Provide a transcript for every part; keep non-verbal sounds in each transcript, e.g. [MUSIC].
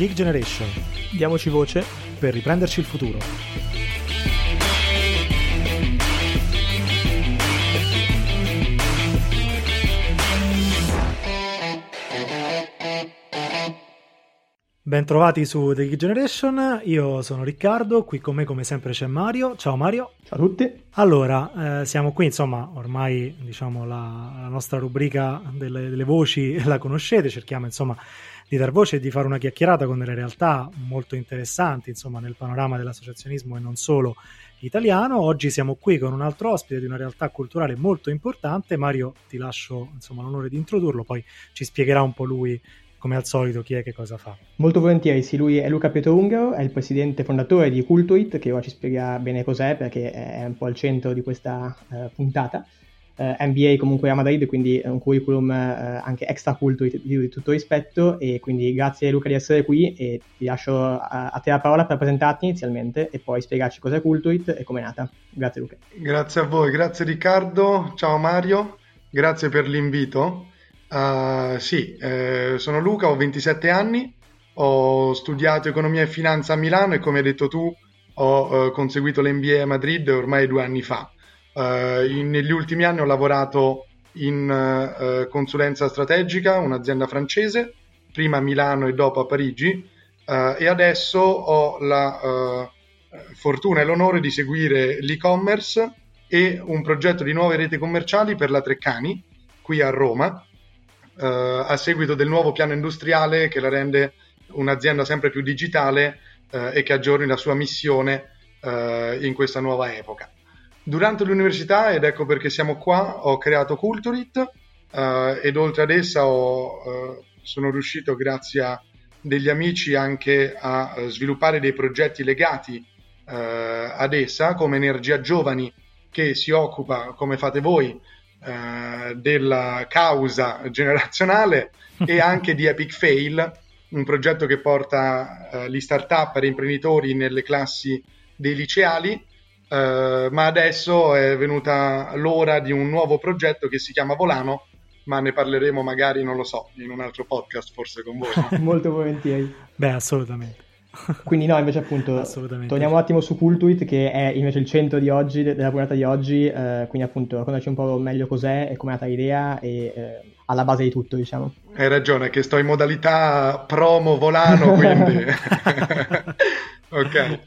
Geek Generation. Diamoci voce per riprenderci il futuro. Bentrovati su The Geek Generation, io sono Riccardo, qui con me come sempre c'è Mario. Ciao Mario. Ciao a tutti. Allora, eh, siamo qui, insomma, ormai diciamo la, la nostra rubrica delle, delle, voci la conoscete, cerchiamo insomma di dar voce e di fare una chiacchierata con delle realtà molto interessanti, insomma, nel panorama dell'associazionismo e non solo italiano. Oggi siamo qui con un altro ospite di una realtà culturale molto importante. Mario, ti lascio insomma l'onore di introdurlo, poi ci spiegherà un po' lui come al solito chi è che cosa fa. Molto volentieri, sì, lui è Luca Pietroungaro, è il presidente fondatore di Cultuit, che ora ci spiega bene cos'è perché è un po' al centro di questa uh, puntata. Uh, eh, MBA comunque a Madrid, quindi un curriculum uh, anche extra Cultuit di, di, tutto rispetto e quindi grazie Luca di essere qui e ti lascio a, a te la parola per presentarti inizialmente e poi spiegarci cos'è Cultuit e com'è nata. Grazie Luca. Grazie a voi, grazie Riccardo, ciao Mario, grazie per l'invito. Uh, sì, eh, sono Luca, ho 27 anni, ho studiato economia e finanza a Milano e come hai detto tu ho uh, conseguito l'MBA a Madrid ormai due anni fa. Uh, in, negli ultimi anni ho lavorato in consulenza strategica, un'azienda francese, prima a Milano e dopo a Parigi e adesso ho la fortuna e l'onore di seguire l'e-commerce e un progetto di nuove reti commerciali per la Treccani qui a Roma a seguito del nuovo piano industriale che la rende un'azienda sempre più digitale e che aggiorni la sua missione in questa nuova epoca. Durante l'università, ed ecco perché siamo qua, ho creato Culturit eh, ed oltre ad essa ho, eh, sono riuscito, grazie a degli amici, anche a sviluppare dei progetti legati ad essa, come Energia Giovani, che si occupa, come fate voi, eh, della causa generazionale [LAUGHS] e anche di Epic Fail, un progetto che porta eh, gli start-up e imprenditori nelle classi dei liceali, eh, ma adesso è venuta l'ora di un nuovo progetto che si chiama Volano, ma ne parleremo magari, non lo so, in un altro podcast forse con voi. [LAUGHS] Molto volentieri. Beh, assolutamente. [LAUGHS] Quindi no, invece appunto torniamo un attimo su Cultuit che è invece il centro di oggi, della puntata di oggi, eh, quindi appunto raccontaci un po' meglio cos'è e com'è nata l'idea e eh, alla base di tutto diciamo. Hai ragione, che sto in modalità promo volano, quindi... [LAUGHS] ok.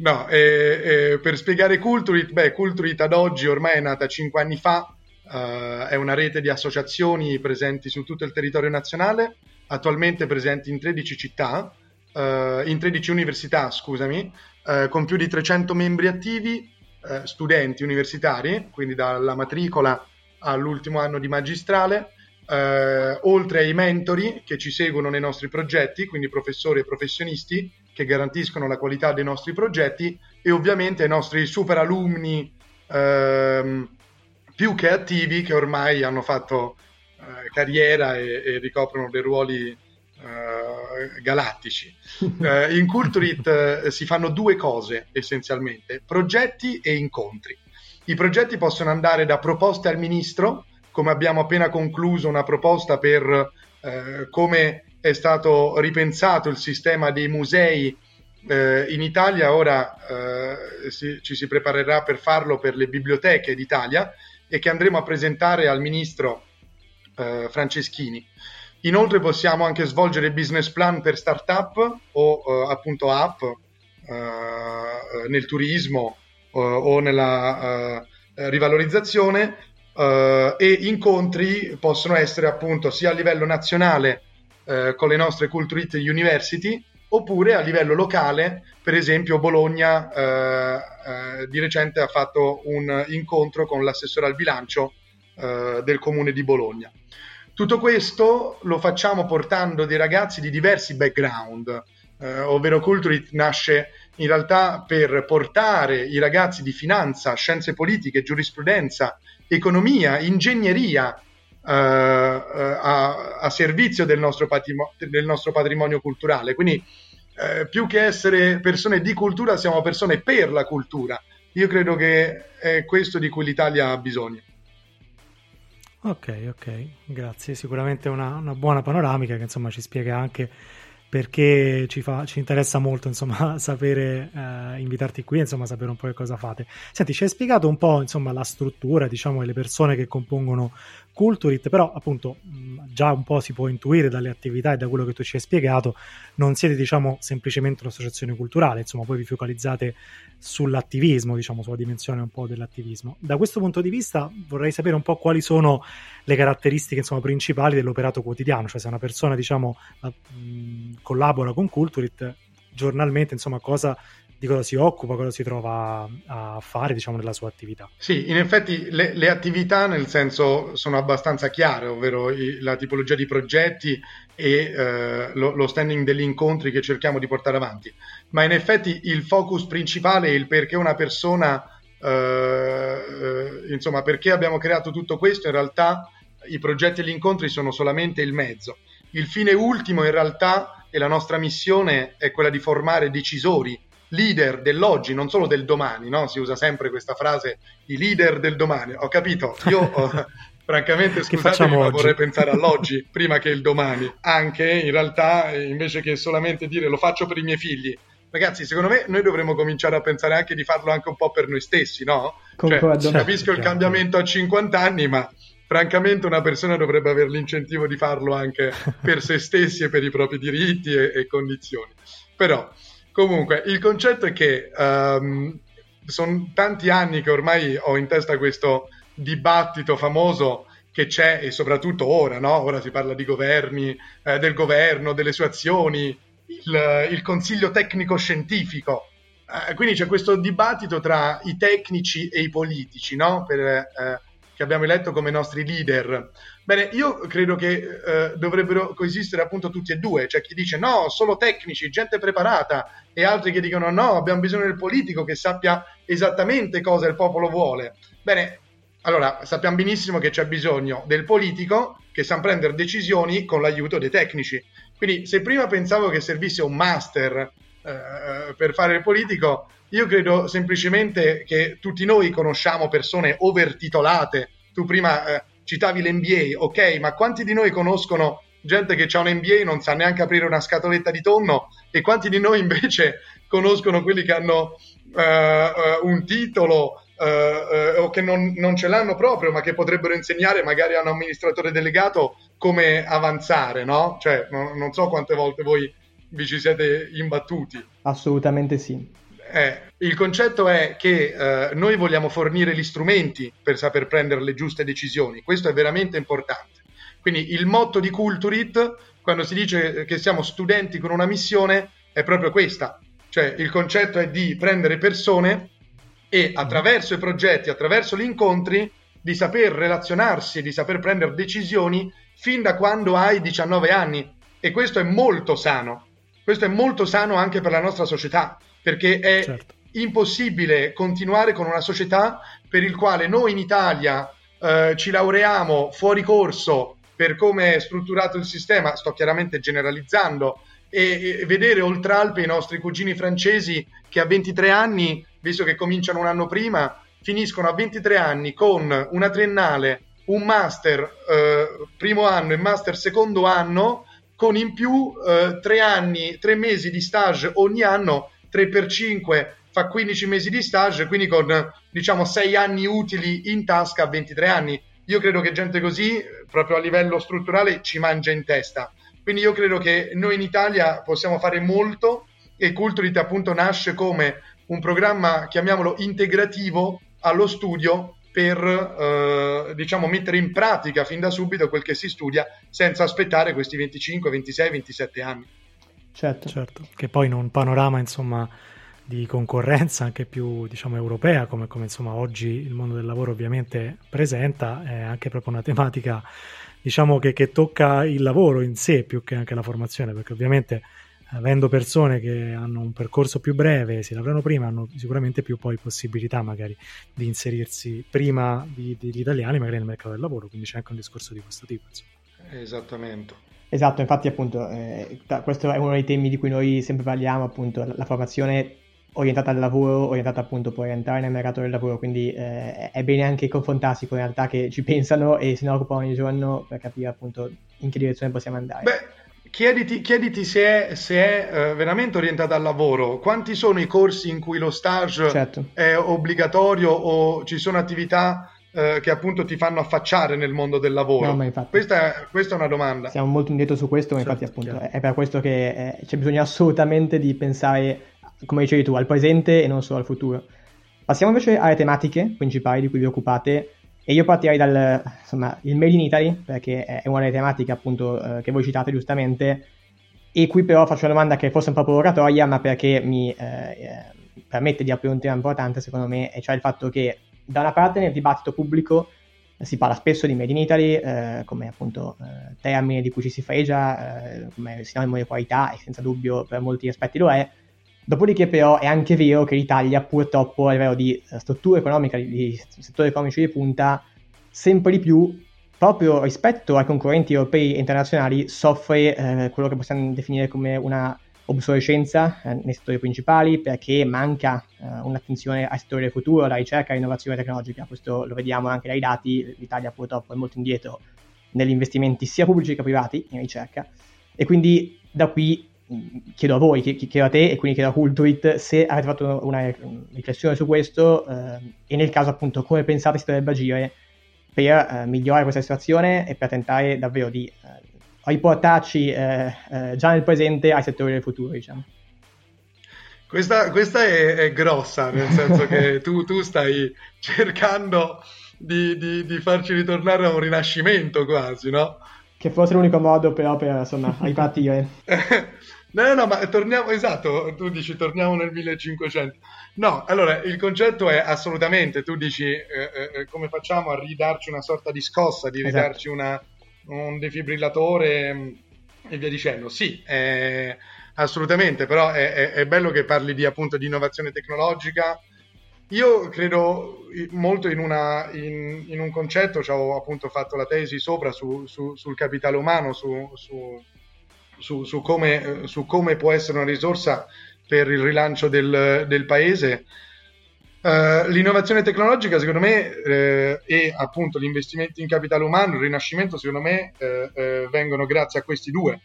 No, e, e per spiegare Culturit, beh, Culturit ad oggi ormai è nata 5 anni fa, uh, è una rete di associazioni presenti su tutto il territorio nazionale, attualmente presenti in 13 città, uh, in 13 università, scusami, uh, con più di 300 membri attivi, uh, studenti universitari, quindi dalla matricola all'ultimo anno di magistrale, oltre ai mentori che ci seguono nei nostri progetti, quindi professori e professionisti che garantiscono la qualità dei nostri progetti e ovviamente ai nostri super alumni ehm, più che attivi che ormai hanno fatto carriera e, e ricoprono dei ruoli uh, galattici. Uh, [LAUGHS] in Culturit uh, si fanno due cose essenzialmente, progetti e incontri. I progetti possono andare da proposte al ministro, come abbiamo appena concluso una proposta per come è stato ripensato il sistema dei musei in Italia, ora si, ci si preparerà per farlo per le biblioteche d'Italia e che andremo a presentare al ministro Franceschini. Inoltre possiamo anche svolgere business plan per startup o uh, appunto app uh, nel turismo o nella rivalorizzazione e incontri possono essere appunto sia a livello nazionale con le nostre Culturit University oppure a livello locale, per esempio Bologna di recente ha fatto un incontro con l'assessore al bilancio del comune di Bologna. Tutto questo lo facciamo portando dei ragazzi di diversi background, eh, ovvero Culturit nasce in realtà per portare i ragazzi di finanza, scienze politiche, giurisprudenza, economia, ingegneria eh, eh a, a, servizio del nostro, patrimonio, del nostro patrimonio culturale. Quindi eh, più che essere persone di cultura, siamo persone per la cultura. Io credo che è questo di cui l'Italia ha bisogno. Ok, ok, grazie. Sicuramente una, una buona panoramica che insomma ci spiega anche perché ci, fa, ci interessa molto insomma, [LAUGHS] sapere, eh, invitarti qui, insomma, sapere un po' che cosa fate. Senti, ci hai spiegato un po' insomma, la struttura, diciamo, e le persone che compongono Culturit, però appunto già un po' si può intuire dalle attività e da quello che tu ci hai spiegato, non siete diciamo semplicemente un'associazione culturale, insomma poi vi focalizzate sull'attivismo, diciamo sulla dimensione un po' dell'attivismo. Da questo punto di vista vorrei sapere un po' quali sono le caratteristiche insomma, principali dell'operato quotidiano, cioè se una persona diciamo collabora con Culturit giornalmente, insomma cosa di cosa si occupa, cosa si trova a fare diciamo, nella sua attività. Sì, in effetti le, le attività nel senso sono abbastanza chiare, ovvero i, la tipologia di progetti e eh, lo, lo, standing degli incontri che cerchiamo di portare avanti, ma in effetti il focus principale, il perché una persona, eh, insomma perché abbiamo creato tutto questo, in realtà i progetti e gli incontri sono solamente il mezzo. Il fine ultimo in realtà e la nostra missione è quella di formare decisori leader dell'oggi, non solo del domani, no? Si usa sempre questa frase, i leader del domani. Ho capito, io ho, [LAUGHS] francamente scusatemi, ma oggi? vorrei pensare all'oggi [LAUGHS] prima che il domani. Anche in realtà, invece che solamente dire lo faccio per i miei figli, ragazzi, secondo me noi dovremmo cominciare a pensare anche di farlo anche un po' per noi stessi, no? Cioè, capisco il cambiamento a 50 anni, ma francamente una persona dovrebbe avere l'incentivo di farlo anche per se [LAUGHS] stessi e per i propri diritti e, e condizioni. Però Comunque, il concetto è che um, sono tanti anni che ormai ho in testa questo dibattito famoso che c'è e soprattutto ora, no? Ora si parla di governi, eh, del governo, delle sue azioni, il, il consiglio tecnico scientifico. Eh, quindi c'è questo dibattito tra i tecnici e i politici, no? Per, eh, che abbiamo eletto come nostri leader. Bene, io credo che eh, dovrebbero coesistere appunto tutti e due, c'è chi dice no, solo tecnici, gente preparata e altri che dicono no, abbiamo bisogno del politico che sappia esattamente cosa il popolo vuole. Bene, allora sappiamo benissimo che c'è bisogno del politico che sa prendere decisioni con l'aiuto dei tecnici. Quindi se prima pensavo che servisse un master eh, per fare il politico, io credo semplicemente che tutti noi conosciamo persone overtitolate. Tu prima eh, citavi l'NBA, ok, ma quanti di noi conoscono gente che ha un NBA e non sa neanche aprire una scatoletta di tonno e quanti di noi invece conoscono quelli che hanno uh, uh, un titolo uh, o che non, non, ce l'hanno proprio ma che potrebbero insegnare magari a un amministratore delegato come avanzare, no? Cioè, no, non so quante volte voi vi ci siete imbattuti. Assolutamente sì. Eh, il concetto è che eh, noi vogliamo fornire gli strumenti per saper prendere le giuste decisioni, questo è veramente importante. Quindi il motto di Culturit, quando si dice che siamo studenti con una missione, è proprio questa, cioè il concetto è di prendere persone e attraverso i progetti, attraverso gli incontri, di saper relazionarsi, di saper prendere decisioni fin da quando hai 19 anni. E questo è molto sano. Questo è molto sano anche per la nostra società perché è certo. impossibile continuare con una società per il quale noi in Italia eh, ci laureiamo fuori corso per come è strutturato il sistema, sto chiaramente generalizzando, e, e vedere oltre Alpe i nostri cugini francesi che a 23 anni, visto che cominciano un anno prima, finiscono a 23 anni con una triennale, un master eh, primo anno e master secondo anno, con in più eh, tre anni, tre mesi di stage ogni anno 3 per 5 fa 15 mesi di stage, quindi con diciamo 6 anni utili in tasca a 23 anni. Io credo che gente così, proprio a livello strutturale, ci mangia in testa. Quindi io credo che noi in Italia possiamo fare molto e Culturit appunto nasce come un programma, chiamiamolo integrativo, allo studio per eh, diciamo mettere in pratica fin da subito quel che si studia senza aspettare questi 25, 26, 27 anni. Certo. certo. Che poi in un panorama, insomma, di concorrenza anche più, diciamo, europea, come, come insomma oggi il mondo del lavoro ovviamente presenta, è anche proprio una tematica, diciamo, che, che tocca il lavoro in sé più che anche la formazione, perché ovviamente avendo persone che hanno un percorso più breve, si laureano prima, hanno sicuramente più poi possibilità magari di inserirsi prima degli italiani magari nel mercato del lavoro, quindi c'è anche un discorso di questo tipo. Insomma. Esattamente. Esatto, infatti appunto eh, questo è uno dei temi di cui noi sempre parliamo, appunto la, la formazione orientata al lavoro, orientata appunto poi a entrare nel mercato del lavoro, quindi eh, è bene anche confrontarsi con realtà che ci pensano e se ne occupano ogni giorno per capire appunto in che direzione possiamo andare. Beh, chiediti, chiediti, se è, se è uh, veramente orientata al lavoro. Quanti sono i corsi in cui lo stage certo. è obbligatorio o ci sono attività uh, che appunto ti fanno affacciare nel mondo del lavoro? No, questa, questa, è una domanda. Siamo molto indietro su questo, ma infatti certo, appunto è per questo che eh, c'è bisogno assolutamente di pensare, come dicevi tu, al presente e non solo al futuro. Passiamo invece alle tematiche principali di cui vi occupate e io partirei dal insomma, il Made in Italy, perché è una delle tematiche appunto eh, che voi citate giustamente, e qui però faccio una domanda che forse è un po' provocatoria, ma perché mi eh, eh, permette di aprire un tema importante secondo me, e cioè il fatto che da una parte nel dibattito pubblico si parla spesso di Made in Italy eh, come appunto eh, termine di cui ci si fregia, eh, come sinonimo di qualità e senza dubbio per molti aspetti lo è, Dopodiché però è anche vero che l'Italia purtroppo a livello di eh, struttura economica, di settori economici di punta, sempre di più, proprio rispetto ai concorrenti europei e internazionali, soffre eh, quello che possiamo definire come una obsolescenza eh, nei settori principali perché manca eh, un'attenzione ai settori del futuro, alla ricerca e all'innovazione tecnologica. Questo lo vediamo anche dai dati, l'Italia purtroppo è molto indietro negli investimenti sia pubblici che privati in ricerca e quindi da qui chiedo a voi, chiedo a te e quindi chiedo a Cultuit se avete fatto una riflessione su questo eh, e nel caso appunto come pensate si dovrebbe agire per eh, migliorare questa situazione e per tentare davvero di eh, riportarci eh, eh, già nel presente ai settori del futuro diciamo. Questa, questa è, è, grossa, nel senso che [LAUGHS] tu, tu stai cercando di, di, di farci ritornare a un rinascimento quasi, no? Che fosse l'unico modo però per insomma [LAUGHS] ripartire. No, no, no, ma torniamo, esatto, tu dici torniamo nel 1500. No, allora il concetto è assolutamente, tu dici eh, eh, eh, come facciamo a ridarci una sorta di scossa, di esatto. ridarci una, un defibrillatore e via dicendo. Sì, eh, assolutamente, però è, è, è, bello che parli di appunto di innovazione tecnologica. Io credo molto in, una, in, in un concetto, cioè ho appunto fatto la tesi sopra su, su, sul capitale umano, su, come, su, come, può essere una risorsa per il rilancio del, del paese. Uh, l'innovazione tecnologica, secondo me, eh, e appunto gli investimenti in capitale umano, il rinascimento, secondo me, eh, eh, vengono grazie a questi due.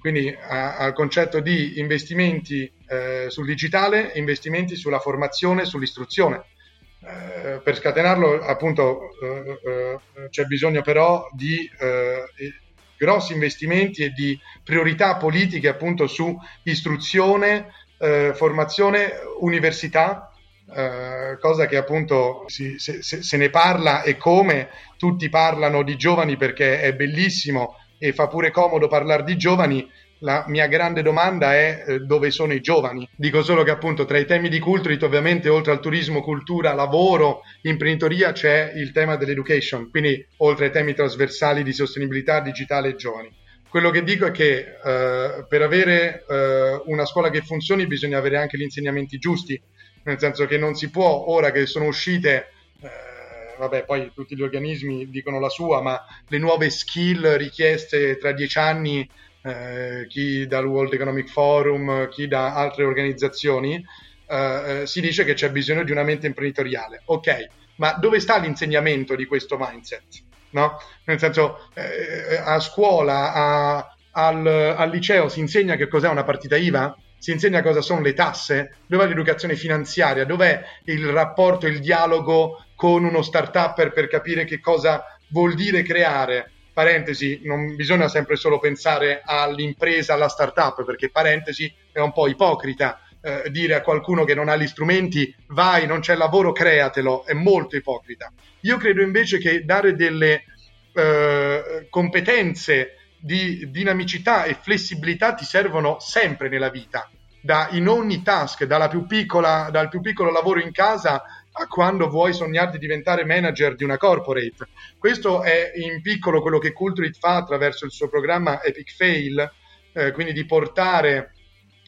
Quindi a, al concetto di investimenti eh, sul digitale, investimenti sulla formazione, sull'istruzione. Eh, per scatenarlo, appunto, c'è bisogno però di grossi investimenti e di priorità politiche appunto su istruzione, formazione, università, eh, cosa che appunto si, se, se, ne parla e come tutti parlano di giovani perché è bellissimo e fa pure comodo parlare di giovani, la mia grande domanda è eh, dove sono i giovani. Dico solo che appunto tra i temi di Culturit ovviamente oltre al turismo, cultura, lavoro, imprenditoria c'è il tema dell'education, quindi oltre ai temi trasversali di sostenibilità digitale e giovani. Quello che dico è che eh, per avere eh, una scuola che funzioni bisogna avere anche gli insegnamenti giusti, nel senso che non si può, ora che sono uscite eh, vabbè, poi tutti gli organismi dicono la sua, ma le nuove skill richieste tra dieci anni eh, chi dal World Economic Forum, chi da altre organizzazioni, eh, eh, si dice che c'è bisogno di una mente imprenditoriale. Ok, ma dove sta l'insegnamento di questo mindset? No? Nel senso, eh, a scuola, a, al, al, liceo si insegna che cos'è una partita IVA? Si insegna cosa sono le tasse? Dov'è l'educazione finanziaria? Dov'è il rapporto, il dialogo con uno start-up per capire che cosa vuol dire creare? parentesi, non bisogna sempre solo pensare all'impresa, alla startup, perché parentesi è un po' ipocrita eh, dire a qualcuno che non ha gli strumenti vai, non c'è lavoro, createlo, è molto ipocrita. Io credo invece che dare delle eh, competenze di dinamicità e flessibilità ti servono sempre nella vita, da, in ogni task, più piccola, dal più piccolo lavoro in casa a quando vuoi sognare di diventare manager di una corporate. Questo è in piccolo quello che Culturit fa attraverso il suo programma Epic Fail, eh, quindi di portare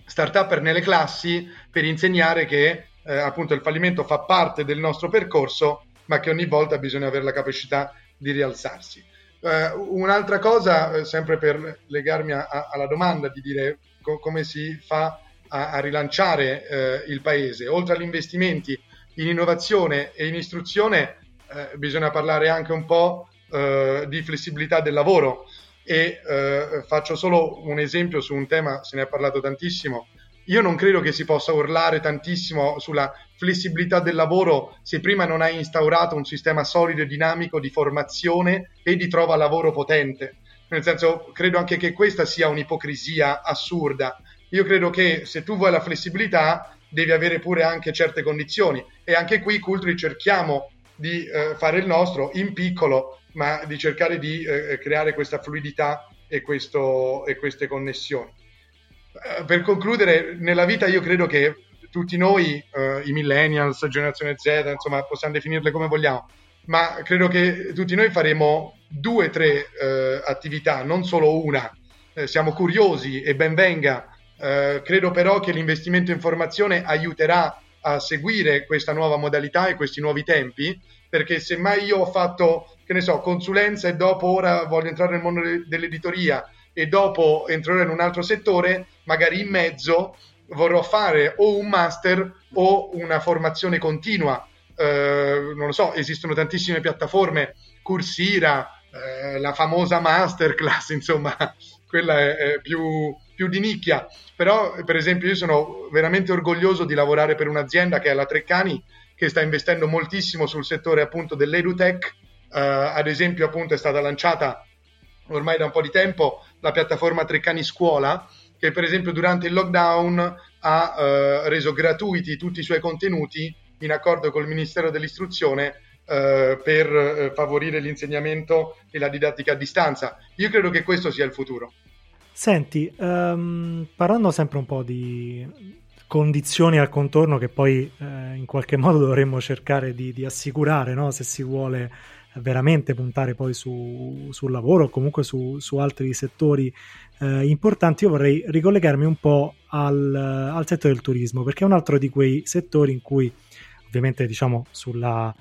start-upper nelle classi per insegnare che eh, appunto il fallimento fa parte del nostro percorso, ma che ogni volta bisogna avere la capacità di rialzarsi. Eh, un'altra cosa, eh, sempre per legarmi a, a, alla domanda di dire co- come si fa a, a rilanciare eh, il paese, oltre agli investimenti in innovazione e in istruzione eh, bisogna parlare anche un po' di flessibilità del lavoro. e faccio solo un esempio su un tema, se ne è parlato tantissimo, io non credo che si possa urlare tantissimo sulla flessibilità del lavoro se prima non hai instaurato un sistema solido e dinamico di formazione e di trova lavoro potente. Nel senso, credo anche che questa sia un'ipocrisia assurda. Io credo che se tu vuoi la flessibilità devi avere pure anche certe condizioni e anche qui Cultri cerchiamo di eh, fare il nostro in piccolo, ma di cercare di eh, creare questa fluidità e, questo, e queste connessioni. Eh, per concludere, nella vita io credo che tutti noi, eh, i millennials, generazione Z, insomma, possiamo definirle come vogliamo, ma credo che tutti noi faremo due o tre eh, attività, non solo una. Eh, siamo curiosi e ben venga. Eh, credo però che l'investimento in formazione aiuterà a seguire questa nuova modalità e questi nuovi tempi, perché se mai io ho fatto, che ne so, consulenza e dopo ora voglio entrare nel mondo dell'editoria e dopo entrerò in un altro settore, magari in mezzo vorrò fare o un master o una formazione continua. Eh, non lo so, esistono tantissime piattaforme, Coursera, eh, la famosa masterclass, [LAUGHS] insomma, quella è, è più, più, di nicchia. Però, per esempio, io sono veramente orgoglioso di lavorare per un'azienda che è la Treccani, che sta investendo moltissimo sul settore appunto dell'edutech. Uh, ad esempio, appunto, è stata lanciata ormai da un po' di tempo la piattaforma Treccani Scuola, che per esempio durante il lockdown ha uh, reso gratuiti tutti i suoi contenuti in accordo col Ministero dell'Istruzione uh, per favorire l'insegnamento e la didattica a distanza. Io credo che questo sia il futuro. Senti, um, parlando sempre un po' di condizioni al contorno che poi eh, in qualche [LAUGHS] modo dovremmo cercare di, di assicurare no? se si vuole veramente puntare poi su, sul lavoro o comunque su, su altri settori eh, importanti, io vorrei ricollegarmi un po' al, al, settore del turismo, perché è un altro di quei settori in cui ovviamente diciamo sulla,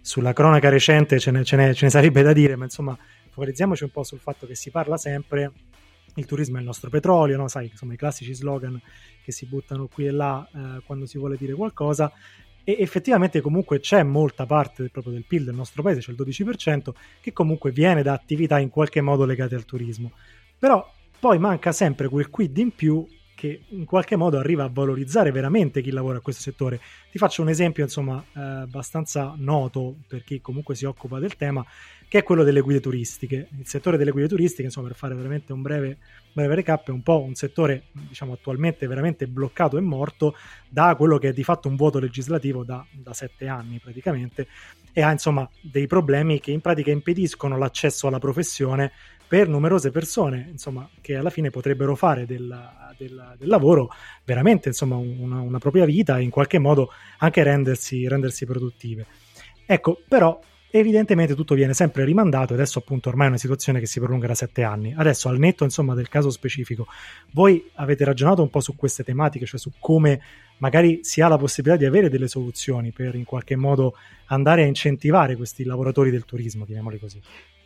sulla cronaca recente ce ne, ce, ne, ce ne sarebbe da dire, ma insomma focalizziamoci un po' sul fatto che si parla sempre il turismo è il nostro petrolio, no? sai, insomma i classici slogan che si buttano qui e là eh, quando si vuole dire qualcosa e effettivamente comunque c'è molta parte proprio del PIL del nostro paese, cioè il 12%, che comunque viene da attività in qualche modo legate al turismo. Però poi manca sempre quel quid in più che in qualche modo arriva a valorizzare veramente chi lavora a questo settore. Ti faccio un esempio, insomma, eh, abbastanza noto per chi comunque si occupa del tema, che è quello delle guide turistiche. Il settore delle guide turistiche, insomma, per fare veramente un breve, breve recap, è un po' un settore, diciamo, attualmente veramente bloccato e morto da quello che è di fatto un vuoto legislativo da, da sette anni praticamente e ha, insomma, dei problemi che in pratica impediscono l'accesso alla professione per numerose persone, insomma, che alla fine potrebbero fare del, del, del lavoro veramente, insomma, una, una propria vita e in qualche modo anche rendersi, rendersi produttive. Ecco, però evidentemente tutto viene sempre rimandato e adesso appunto ormai è una situazione che si prolunga da sette anni. Adesso al netto insomma del caso specifico, voi avete ragionato un po' su queste tematiche, cioè su come magari si ha la possibilità di avere delle soluzioni per in qualche modo andare a incentivare questi lavoratori del turismo, chiamiamoli così.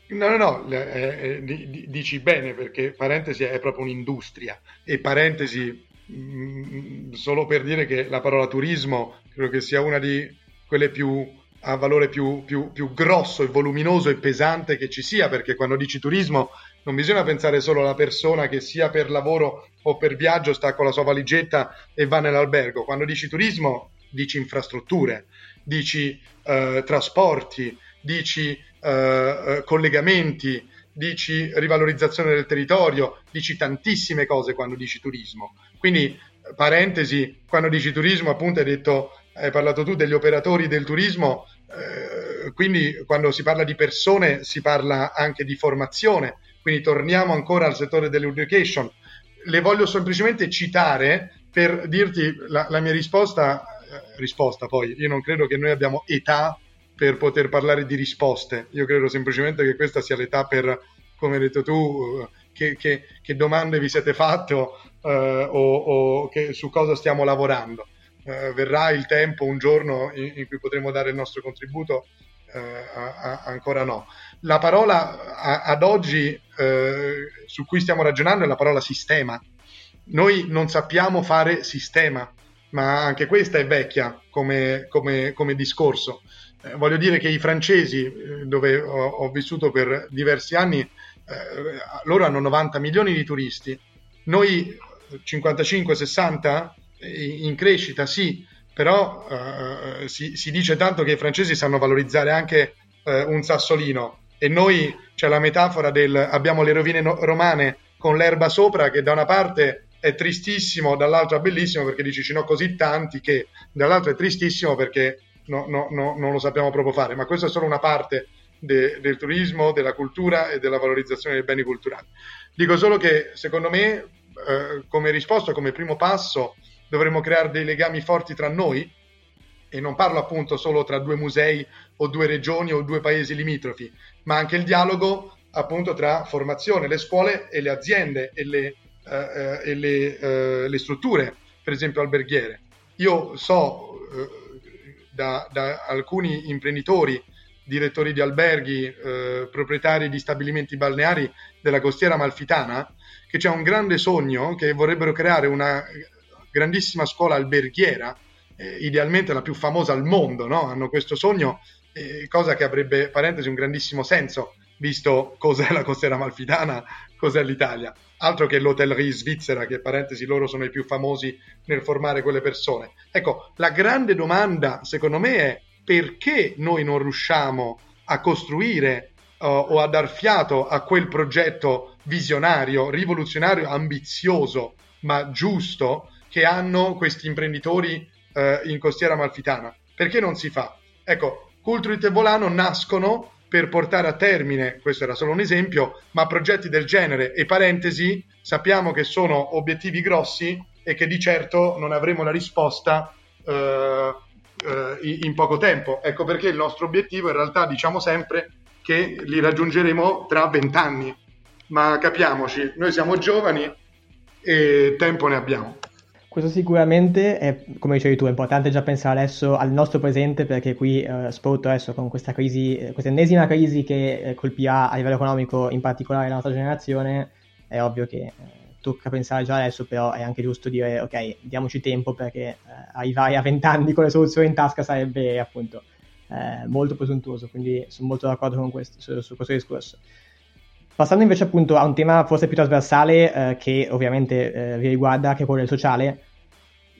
No, no, no, eh, eh, dici bene perché parentesi è proprio un'industria e parentesi mh, mm, solo per dire che la parola turismo credo che sia una di quelle più a valore più, più, più, grosso e voluminoso e pesante che ci sia, perché quando dici turismo non bisogna pensare solo alla persona che sia per lavoro o per viaggio sta con la sua valigetta e va nell'albergo. Quando dici turismo dici infrastrutture, dici eh, trasporti, dici eh, collegamenti, dici rivalorizzazione del territorio, dici tantissime cose quando dici turismo. Quindi, parentesi, quando dici turismo appunto hai detto hai parlato tu degli operatori del turismo, eh, quindi quando si parla di persone si parla anche di formazione, quindi torniamo ancora al settore dell'education. Le voglio semplicemente citare per dirti la, la mia risposta, eh, risposta poi, io non credo che noi abbiamo età per poter parlare di risposte, io credo semplicemente che questa sia l'età per, come hai detto tu, eh, che, che, che domande vi siete fatto eh, o, o che, su cosa stiamo lavorando eh, verrà il tempo un giorno in, in, cui potremo dare il nostro contributo, eh, a, a, ancora no. La parola a, ad oggi eh, su cui stiamo ragionando è la parola sistema. Noi non sappiamo fare sistema, ma anche questa è vecchia come, come, come discorso. Eh, voglio dire che i francesi, eh, dove ho, ho vissuto per diversi anni, eh, loro hanno 90 milioni di turisti, noi 55-60 in crescita, sì, però eh, si, si, dice tanto che i francesi sanno valorizzare anche eh, un sassolino e noi c'è la metafora del abbiamo le rovine no- romane con l'erba sopra che da una parte è tristissimo, dall'altra bellissimo perché dici ci sono così tanti che dall'altra è tristissimo perché no, no, no, non lo sappiamo proprio fare, ma questa è solo una parte de, del turismo, della cultura e della valorizzazione dei beni culturali. Dico solo che secondo me eh, come risposta, come primo passo, dovremmo creare dei legami forti tra noi e non parlo appunto solo tra due musei o due regioni o due paesi limitrofi, ma anche il dialogo appunto tra formazione, le scuole e le aziende e le, eh, e le, eh, le strutture, per esempio alberghiere. Io so eh, da, da, alcuni imprenditori, direttori di alberghi, eh, proprietari di stabilimenti balneari della costiera malfitana, che c'è un grande sogno che vorrebbero creare una grandissima scuola alberghiera, eh, idealmente la più famosa al mondo, no? hanno questo sogno, eh, cosa che avrebbe, parentesi, un grandissimo senso visto cos'è la costiera malfitana, cos'è l'Italia. Altro che l'hotellerie svizzera, che parentesi loro sono i più famosi nel formare quelle persone. Ecco, la grande domanda secondo me è perché noi non riusciamo a costruire uh, o a dar fiato a quel progetto visionario, rivoluzionario, ambizioso, ma giusto che hanno questi imprenditori uh, in costiera malfitana. Perché non si fa? Ecco, Culturit e Volano nascono per portare a termine, questo era solo un esempio, ma progetti del genere e parentesi sappiamo che sono obiettivi grossi e che di certo non avremo la risposta eh, eh, in poco tempo. Ecco perché il nostro obiettivo in realtà diciamo sempre che li raggiungeremo tra vent'anni, ma capiamoci, noi siamo giovani e tempo ne abbiamo. Questo sicuramente è, come dicevi tu, è importante già pensare adesso al nostro presente perché qui, eh, soprattutto adesso con questa crisi, eh, questa ennesima crisi che eh, colpirà a livello economico in particolare la nostra generazione, è ovvio che eh, tocca pensare già adesso, però è anche giusto dire ok, diamoci tempo perché eh, arrivare a 20 anni con le soluzioni in tasca sarebbe appunto eh, molto presuntuoso, quindi sono molto d'accordo questo, su, su questo discorso. Passando invece appunto a un tema forse più trasversale eh, che ovviamente eh, vi riguarda, che è quello del sociale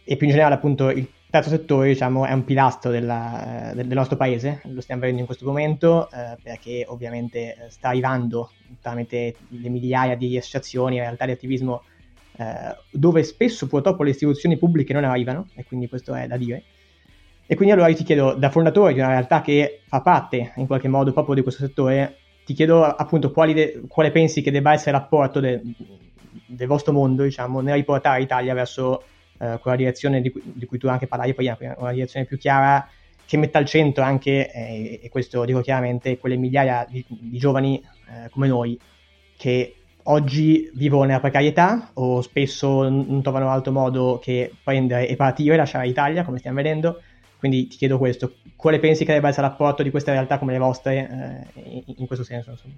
e più in generale appunto il terzo settore diciamo è un pilastro della, eh, del, del, nostro paese, lo stiamo vedendo in questo momento eh, perché ovviamente eh, sta arrivando tramite le migliaia di associazioni e realtà di attivismo eh, dove spesso purtroppo le istituzioni pubbliche non arrivano e quindi questo è da dire. E quindi allora io ti chiedo, da fondatore di una realtà che fa parte in qualche modo proprio di questo settore, ti chiedo appunto de- quale pensi che debba essere l'apporto de- del vostro mondo, diciamo, nel riportare l'Italia verso uh, quella direzione di cui, di cui, tu anche parlavi prima, una direzione più chiara che metta al centro anche, eh, e questo lo dico chiaramente, quelle migliaia di, di giovani eh, come noi che oggi vivono nella precarietà o spesso non trovano altro modo che prendere e partire, lasciare l'Italia, come stiamo vedendo, quindi ti chiedo questo, quale pensi che debba essere l'apporto di queste realtà come le vostre eh, in questo senso? Insomma?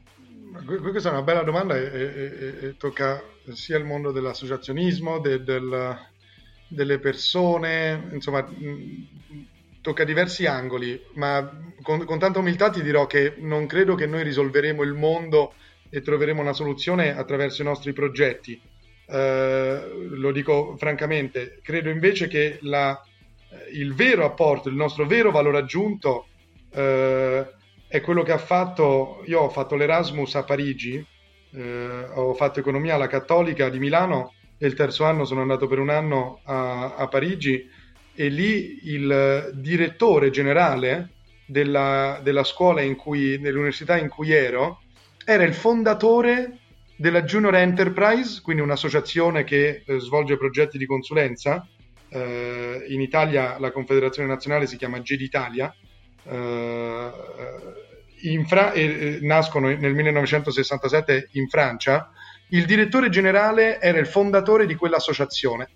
Questa è una bella domanda e, e, e tocca sia il mondo dell'associazionismo, de, del, delle persone, insomma, tocca diversi angoli, ma con, con, tanta umiltà ti dirò che non credo che noi risolveremo il mondo e troveremo una soluzione attraverso i nostri progetti. Uh, lo dico francamente, credo invece che la, il vero apporto, il nostro vero valore aggiunto eh, è quello che ha fatto, io ho fatto l'Erasmus a Parigi, eh, ho fatto economia alla Cattolica di Milano e il terzo anno sono andato per un anno a, a Parigi e lì il direttore generale della, della scuola in cui, dell'università in cui ero era il fondatore della Junior Enterprise, quindi un'associazione che eh, svolge progetti di consulenza eh, in Italia la Confederazione Nazionale si chiama GED Italia, eh, Fra- eh, nascono nel 1967 in Francia, il direttore generale era il fondatore di quell'associazione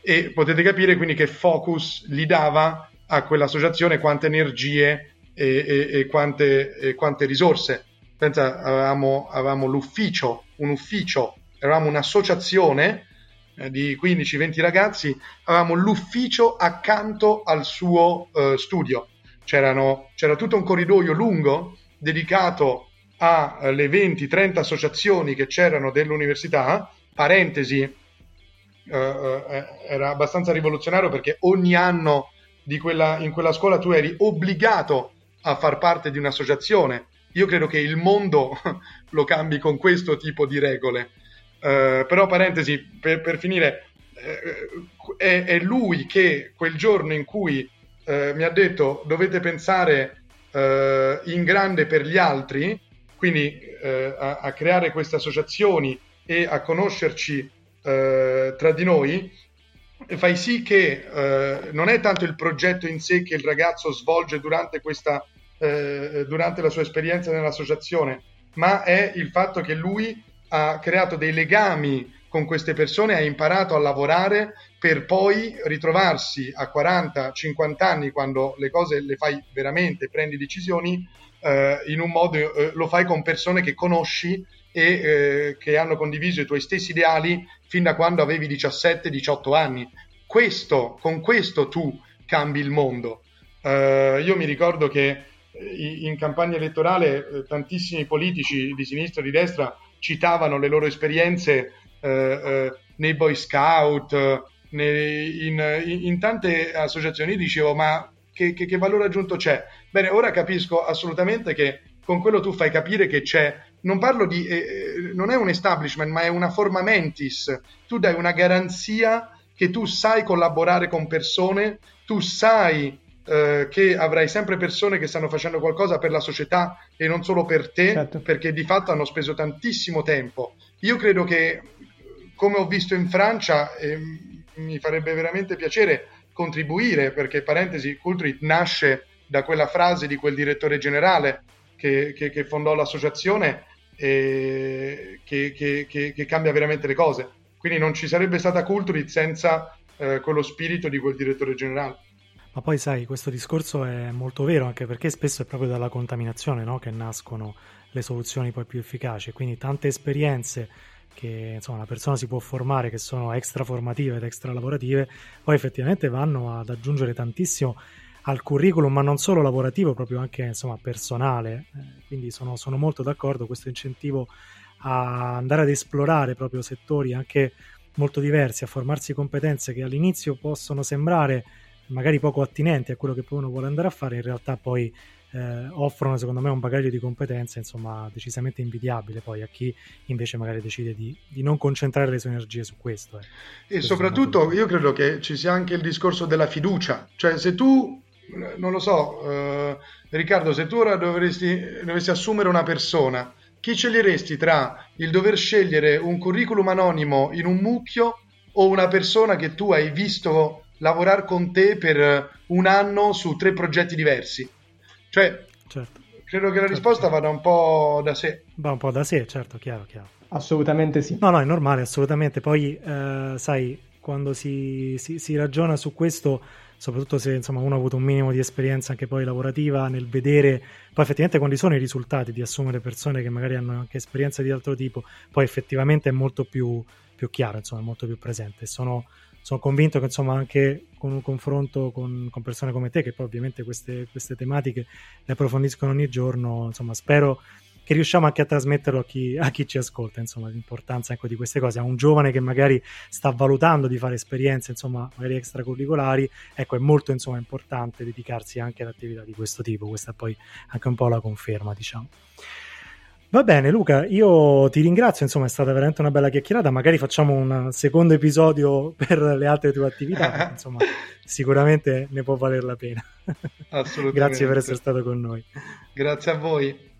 e potete capire quindi che focus gli dava a quell'associazione quante energie e, e, e, quante, e quante, risorse. Pensa, avevamo, avevamo l'ufficio, un ufficio, eravamo un'associazione eh, di 15-20 ragazzi, avevamo l'ufficio accanto al suo eh, studio. C'erano, c'era tutto un corridoio lungo dedicato alle 20-30 associazioni che c'erano dell'università, parentesi, eh, eh, era abbastanza rivoluzionario perché ogni anno quella, in quella scuola tu eri obbligato a far parte di un'associazione. Io credo che il mondo [LAUGHS] lo cambi con questo tipo di regole. Uh, però, parentesi, per, per finire, uh, è, è, lui che quel giorno in cui uh, mi ha detto dovete pensare in grande per gli altri, quindi a, a, creare queste associazioni e a conoscerci tra di noi, fai sì che eh, non è tanto il progetto in sé che il ragazzo svolge durante, questa, eh, durante la sua esperienza nell'associazione, ma è il fatto che lui ha creato dei legami con queste persone, ha imparato a lavorare per poi ritrovarsi a 40-50 anni, quando le cose le fai veramente, prendi decisioni, eh, in un modo eh, lo fai con persone che conosci e eh, che hanno condiviso i tuoi stessi ideali fin da quando avevi 17-18 anni. Questo, con questo tu cambi il mondo. Uh, io mi ricordo che eh, in campagna elettorale eh, tantissimi politici di sinistra e di destra citavano le loro esperienze uh, uh, nei Boy Scout, nei, in, in, in, tante associazioni. Dicevo, ma che, che, che valore aggiunto c'è? Bene, ora capisco assolutamente che con quello tu fai capire che c'è non parlo di, eh, eh, non è un establishment, ma è una forma mentis. Tu dai una garanzia che tu sai collaborare con persone, tu sai eh, che avrai sempre persone che stanno facendo qualcosa per la società e non solo per te, certo. perché di fatto hanno speso tantissimo tempo. Io credo che, come ho visto in Francia, eh, mi farebbe veramente piacere contribuire, perché, parentesi, Cultrit nasce da quella frase di quel direttore generale che, che, che fondò l'associazione e che, che, cambia veramente le cose. Quindi non ci sarebbe stata Culturit senza eh, quello spirito di quel direttore generale. Ma poi sai, questo discorso è molto vero anche perché spesso è proprio dalla contaminazione no? che nascono le soluzioni poi più efficaci. Quindi tante esperienze che insomma, una persona si può formare che sono extra formative ed extra lavorative, poi effettivamente vanno ad aggiungere tantissimo al curriculum, ma non solo lavorativo, proprio anche insomma, personale. Eh, quindi sono, sono, molto d'accordo. Questo incentivo a andare ad esplorare proprio settori anche molto diversi, a formarsi competenze che all'inizio possono sembrare magari poco attinenti a quello che poi uno vuole andare a fare, in realtà poi eh, offrono secondo me un bagaglio di competenze insomma decisamente invidiabile poi a chi invece magari decide di, di non concentrare le sue energie su questo. Eh. E questo soprattutto io credo che ci sia anche il discorso della fiducia, cioè se tu non lo so, eh, Riccardo, se tu ora dovresti, dovessi assumere una persona, chi sceglieresti tra il dover scegliere un curriculum anonimo in un mucchio o una persona che tu hai visto lavorare con te per un anno su tre progetti diversi? Cioè, certo. credo che la certo, risposta certo. vada un po' da sé. Va un po' da sé, certo, chiaro, chiaro. Assolutamente sì. No, no, è normale, assolutamente. Poi, eh, sai, quando si, si, si ragiona su questo soprattutto se insomma, uno ha avuto un minimo di esperienza anche poi lavorativa nel vedere poi effettivamente quali sono i risultati di assumere persone che magari hanno anche esperienza di altro tipo, poi effettivamente è molto più, più chiaro, insomma, molto più presente. Sono, sono convinto che insomma anche con un confronto con, con, persone come te che poi ovviamente queste, queste tematiche le approfondiscono ogni giorno, insomma spero che riusciamo anche a trasmetterlo a chi, a chi ci ascolta, insomma, l'importanza ecco, di queste cose. A un giovane che magari sta valutando di fare esperienze, insomma, magari extracurricolari, ecco, è molto insomma, importante dedicarsi anche ad attività di questo tipo. Questa è poi anche un po' la conferma, diciamo. Va bene, Luca, io ti ringrazio, insomma, è stata veramente una bella chiacchierata. Magari facciamo un secondo episodio [LAUGHS] per le altre tue attività, [LAUGHS] insomma, sicuramente ne può valer la pena. Assolutamente. Grazie per essere stato con noi. Grazie a voi.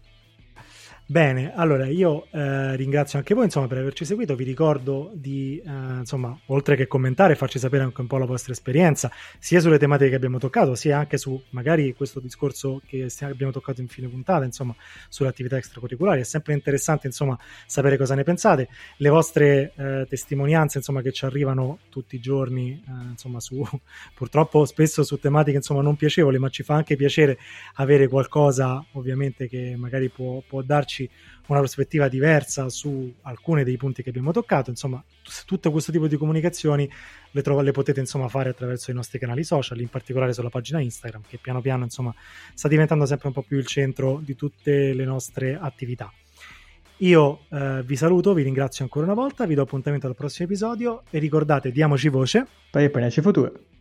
Bene, allora io eh, ringrazio anche voi insomma, per averci seguito, vi ricordo di, eh, insomma, oltre che commentare, farci sapere anche un po' la vostra esperienza, sia sulle tematiche che abbiamo toccato, sia anche su magari questo discorso che abbiamo toccato in fine puntata, insomma, sulle attività. È sempre interessante, insomma, sapere cosa ne pensate, le vostre eh, testimonianze, insomma, che ci arrivano tutti i giorni, eh, insomma, su, [LAUGHS] purtroppo spesso su tematiche, insomma, non piacevoli, ma ci fa anche piacere avere qualcosa, ovviamente, che magari può, può darci darci una prospettiva diversa su alcuni dei punti che abbiamo toccato. Insomma, tutto questo tipo di comunicazioni le, tro- le potete insomma fare attraverso i nostri canali social, in particolare sulla pagina Instagram, che piano piano insomma sta diventando sempre un po' più il centro di tutte le nostre attività. Io eh, vi saluto, vi ringrazio ancora una volta, vi do appuntamento al prossimo episodio e ricordate, diamoci voce per il prenderci futuro.